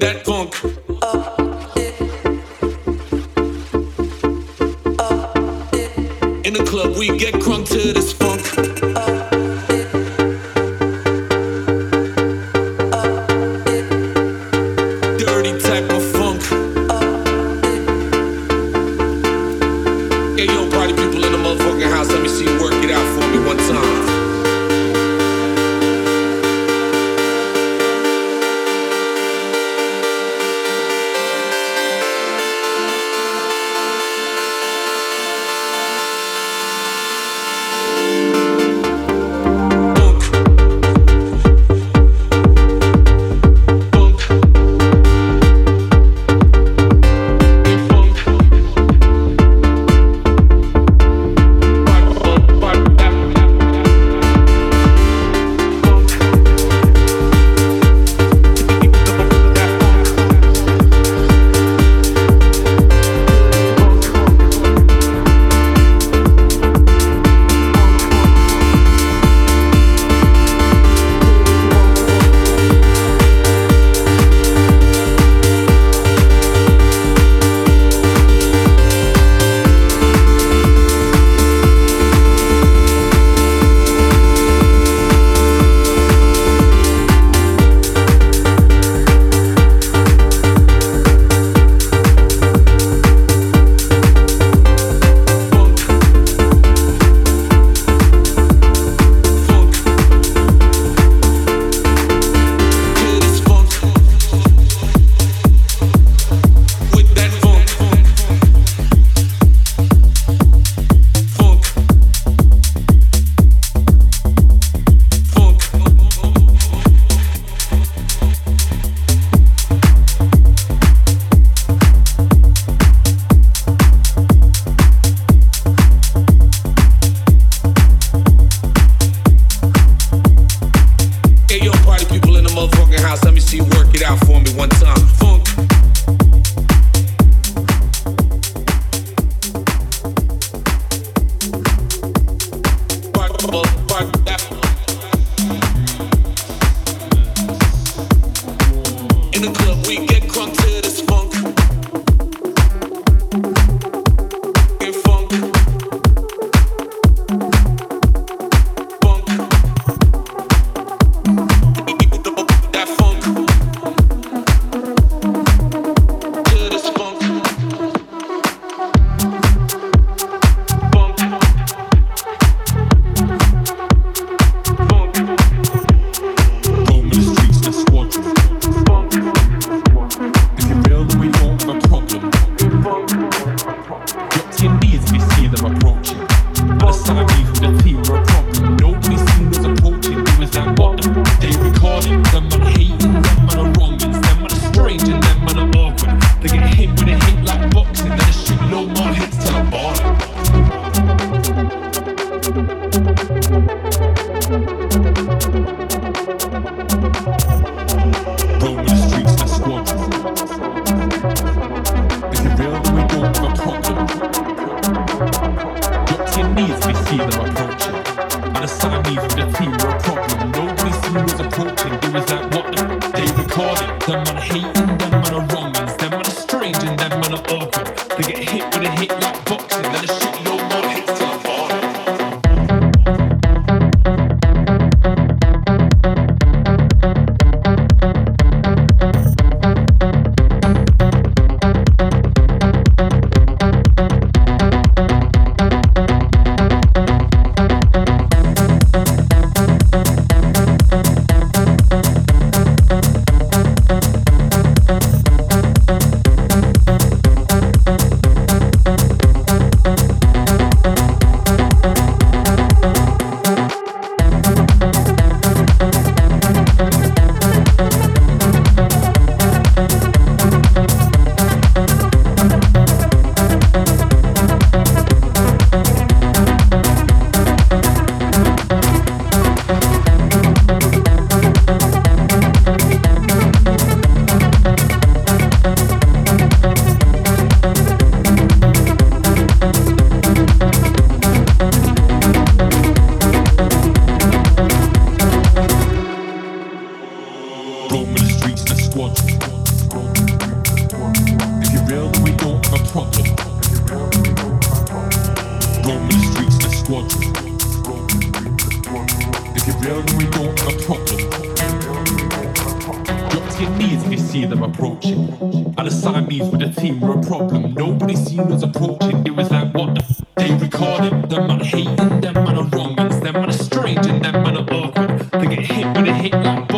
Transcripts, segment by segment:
that They recorded them man hating, them man a wrong, them man a strange, and them man a awkward. They get hit with a hit like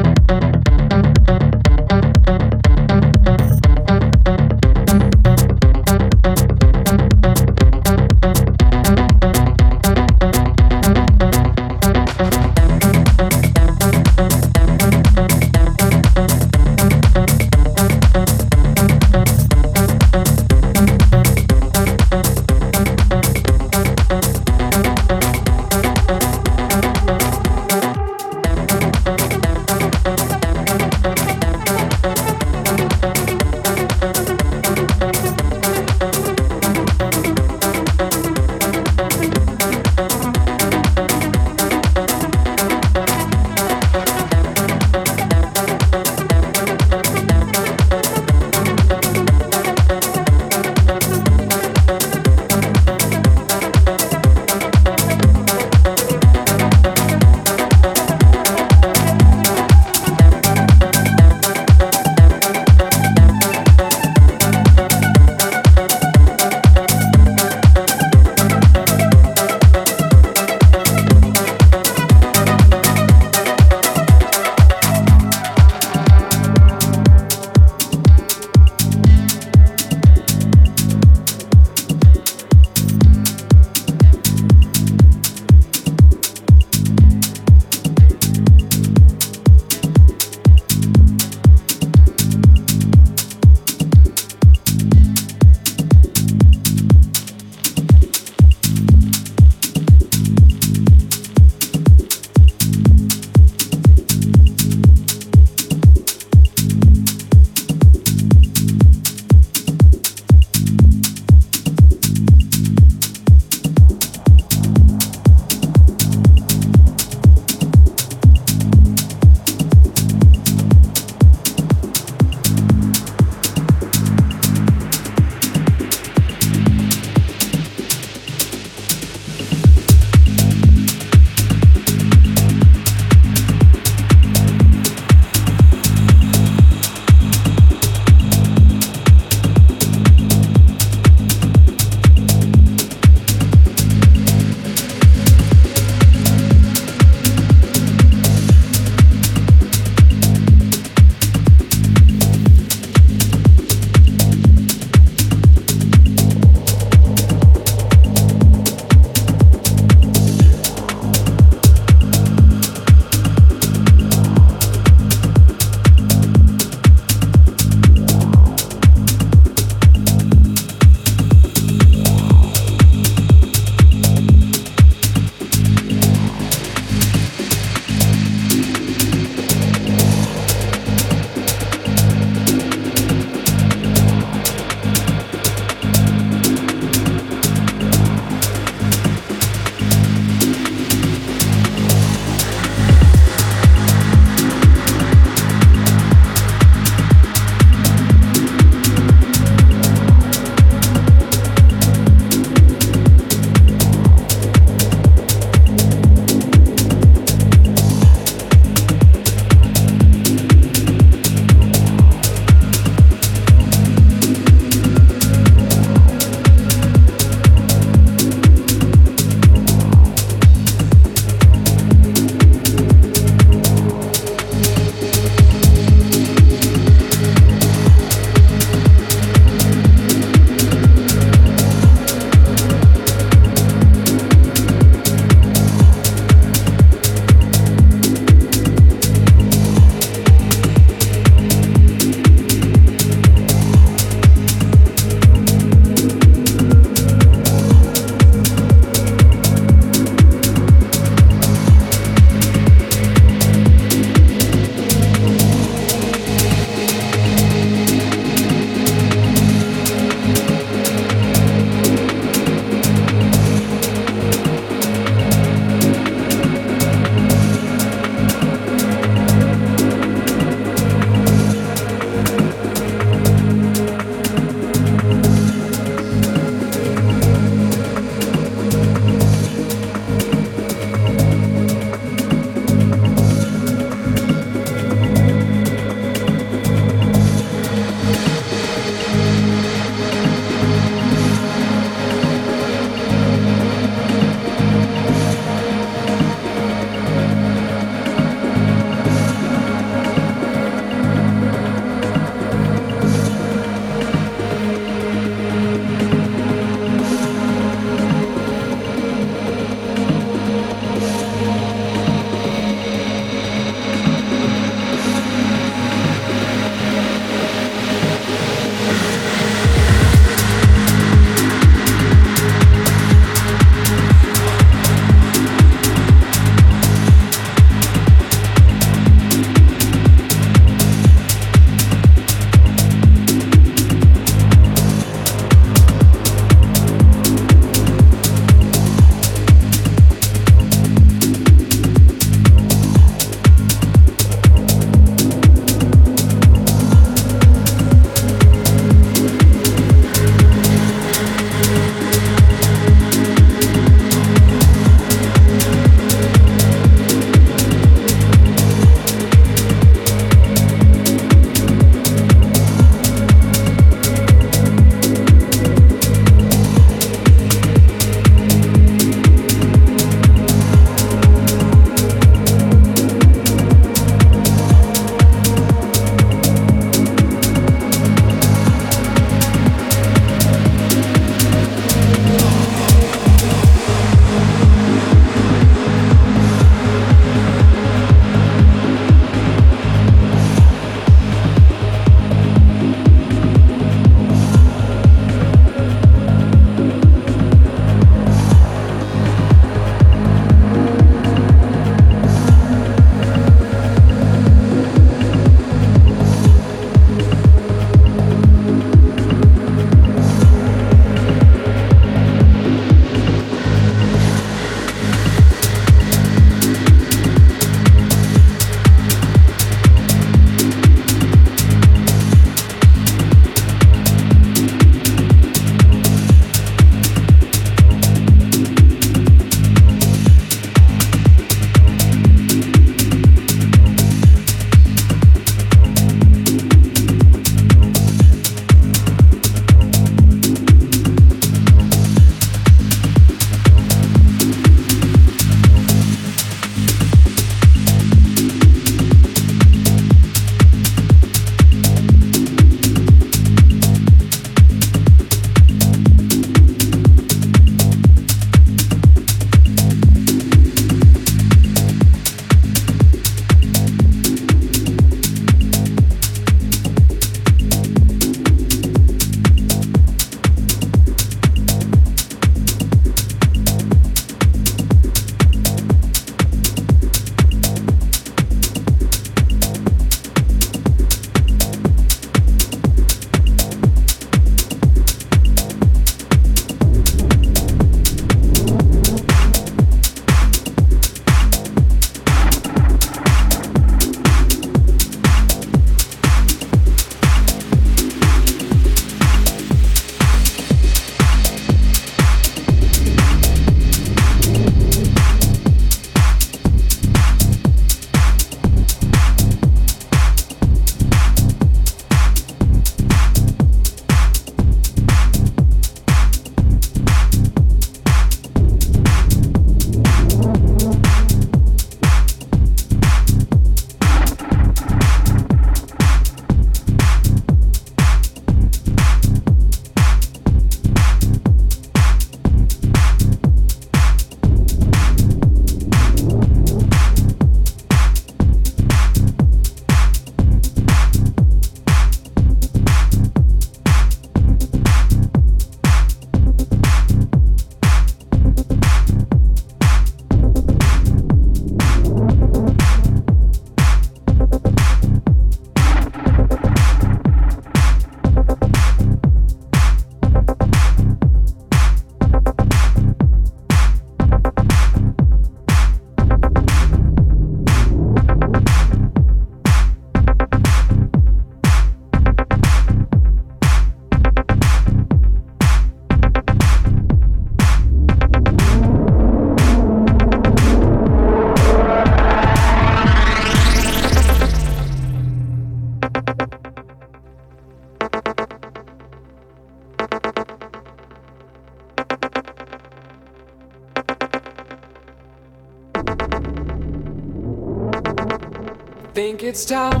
it's time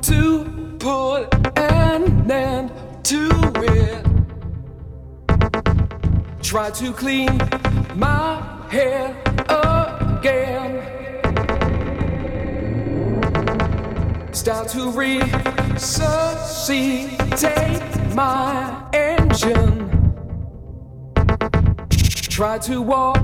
to put an end to it. Try to clean my hair again. Start to resuscitate my engine. Try to walk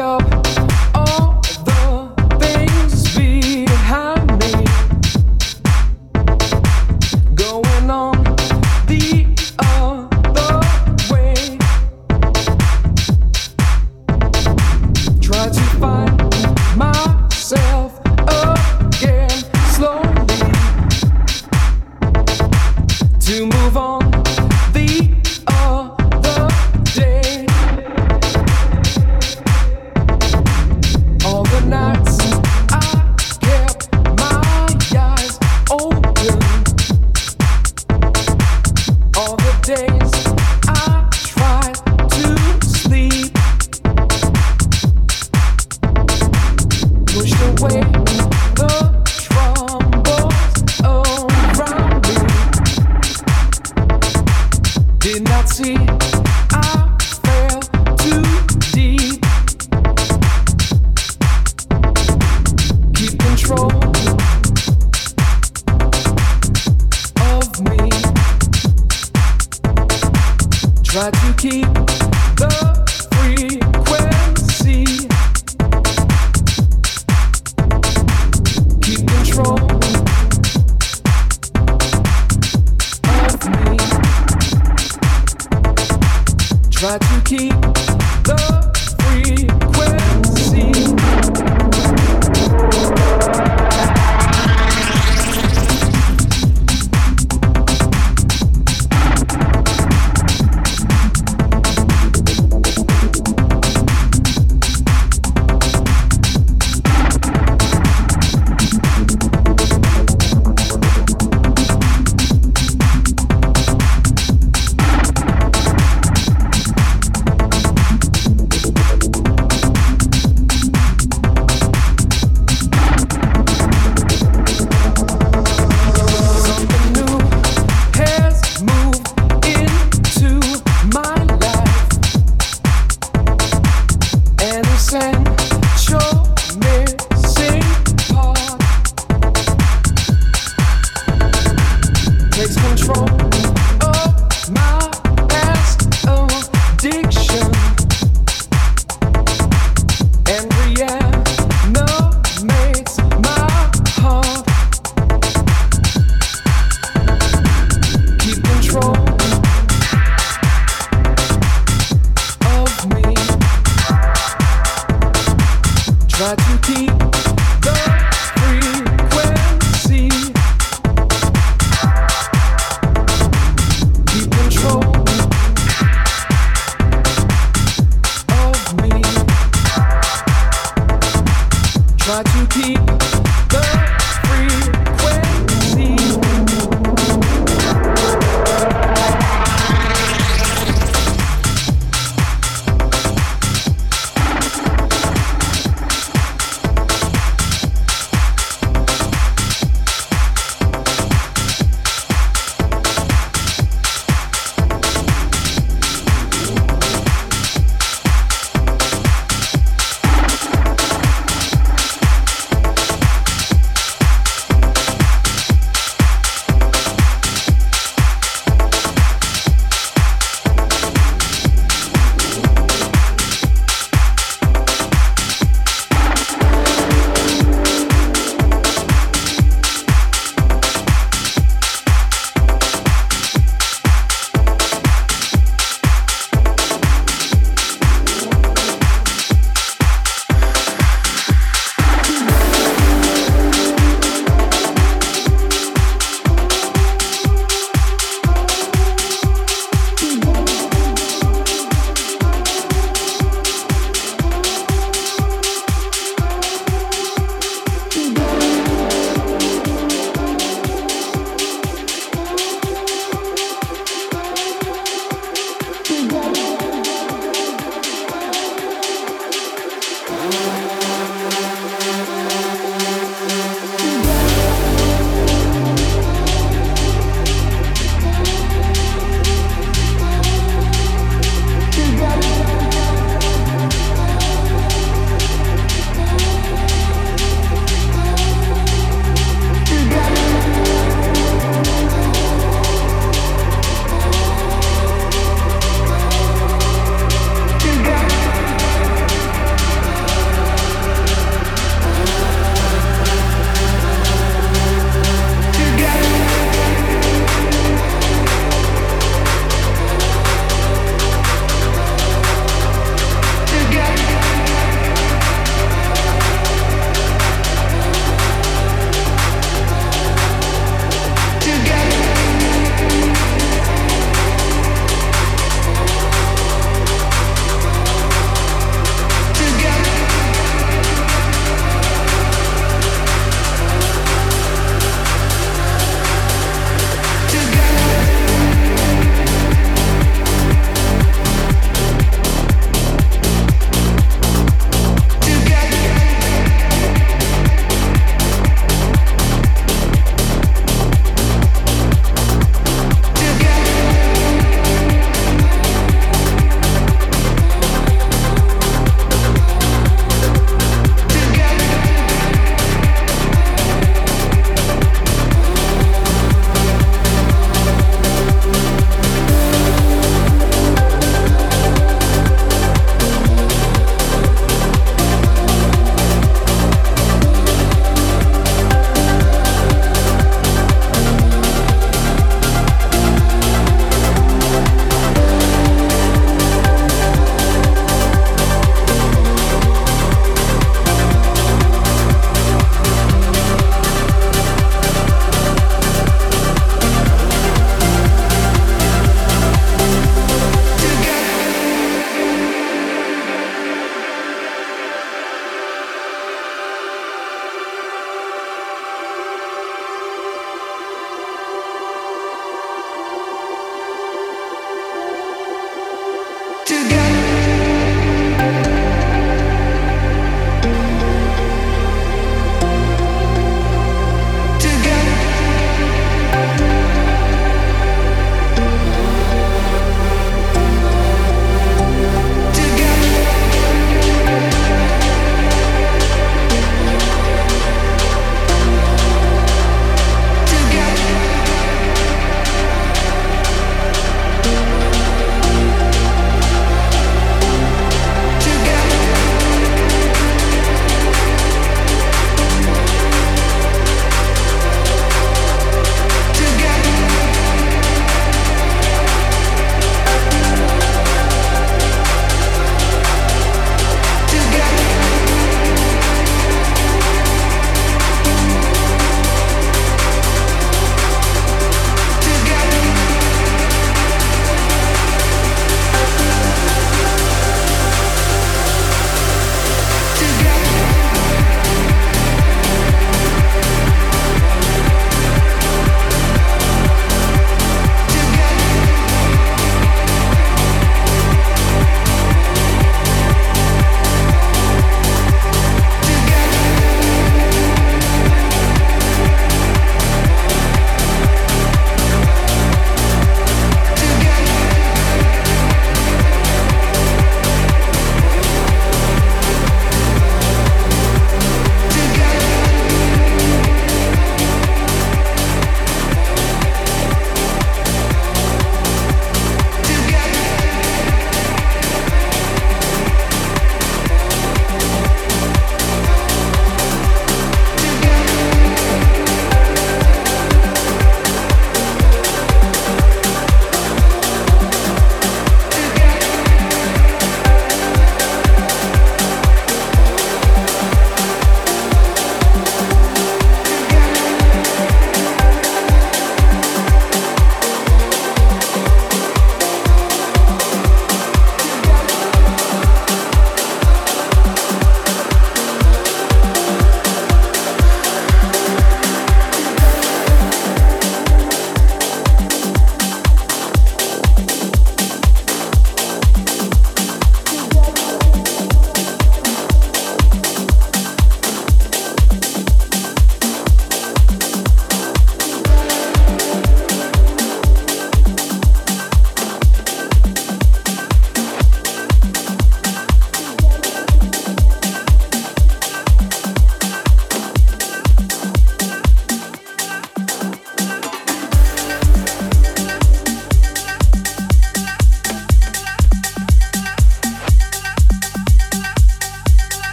Up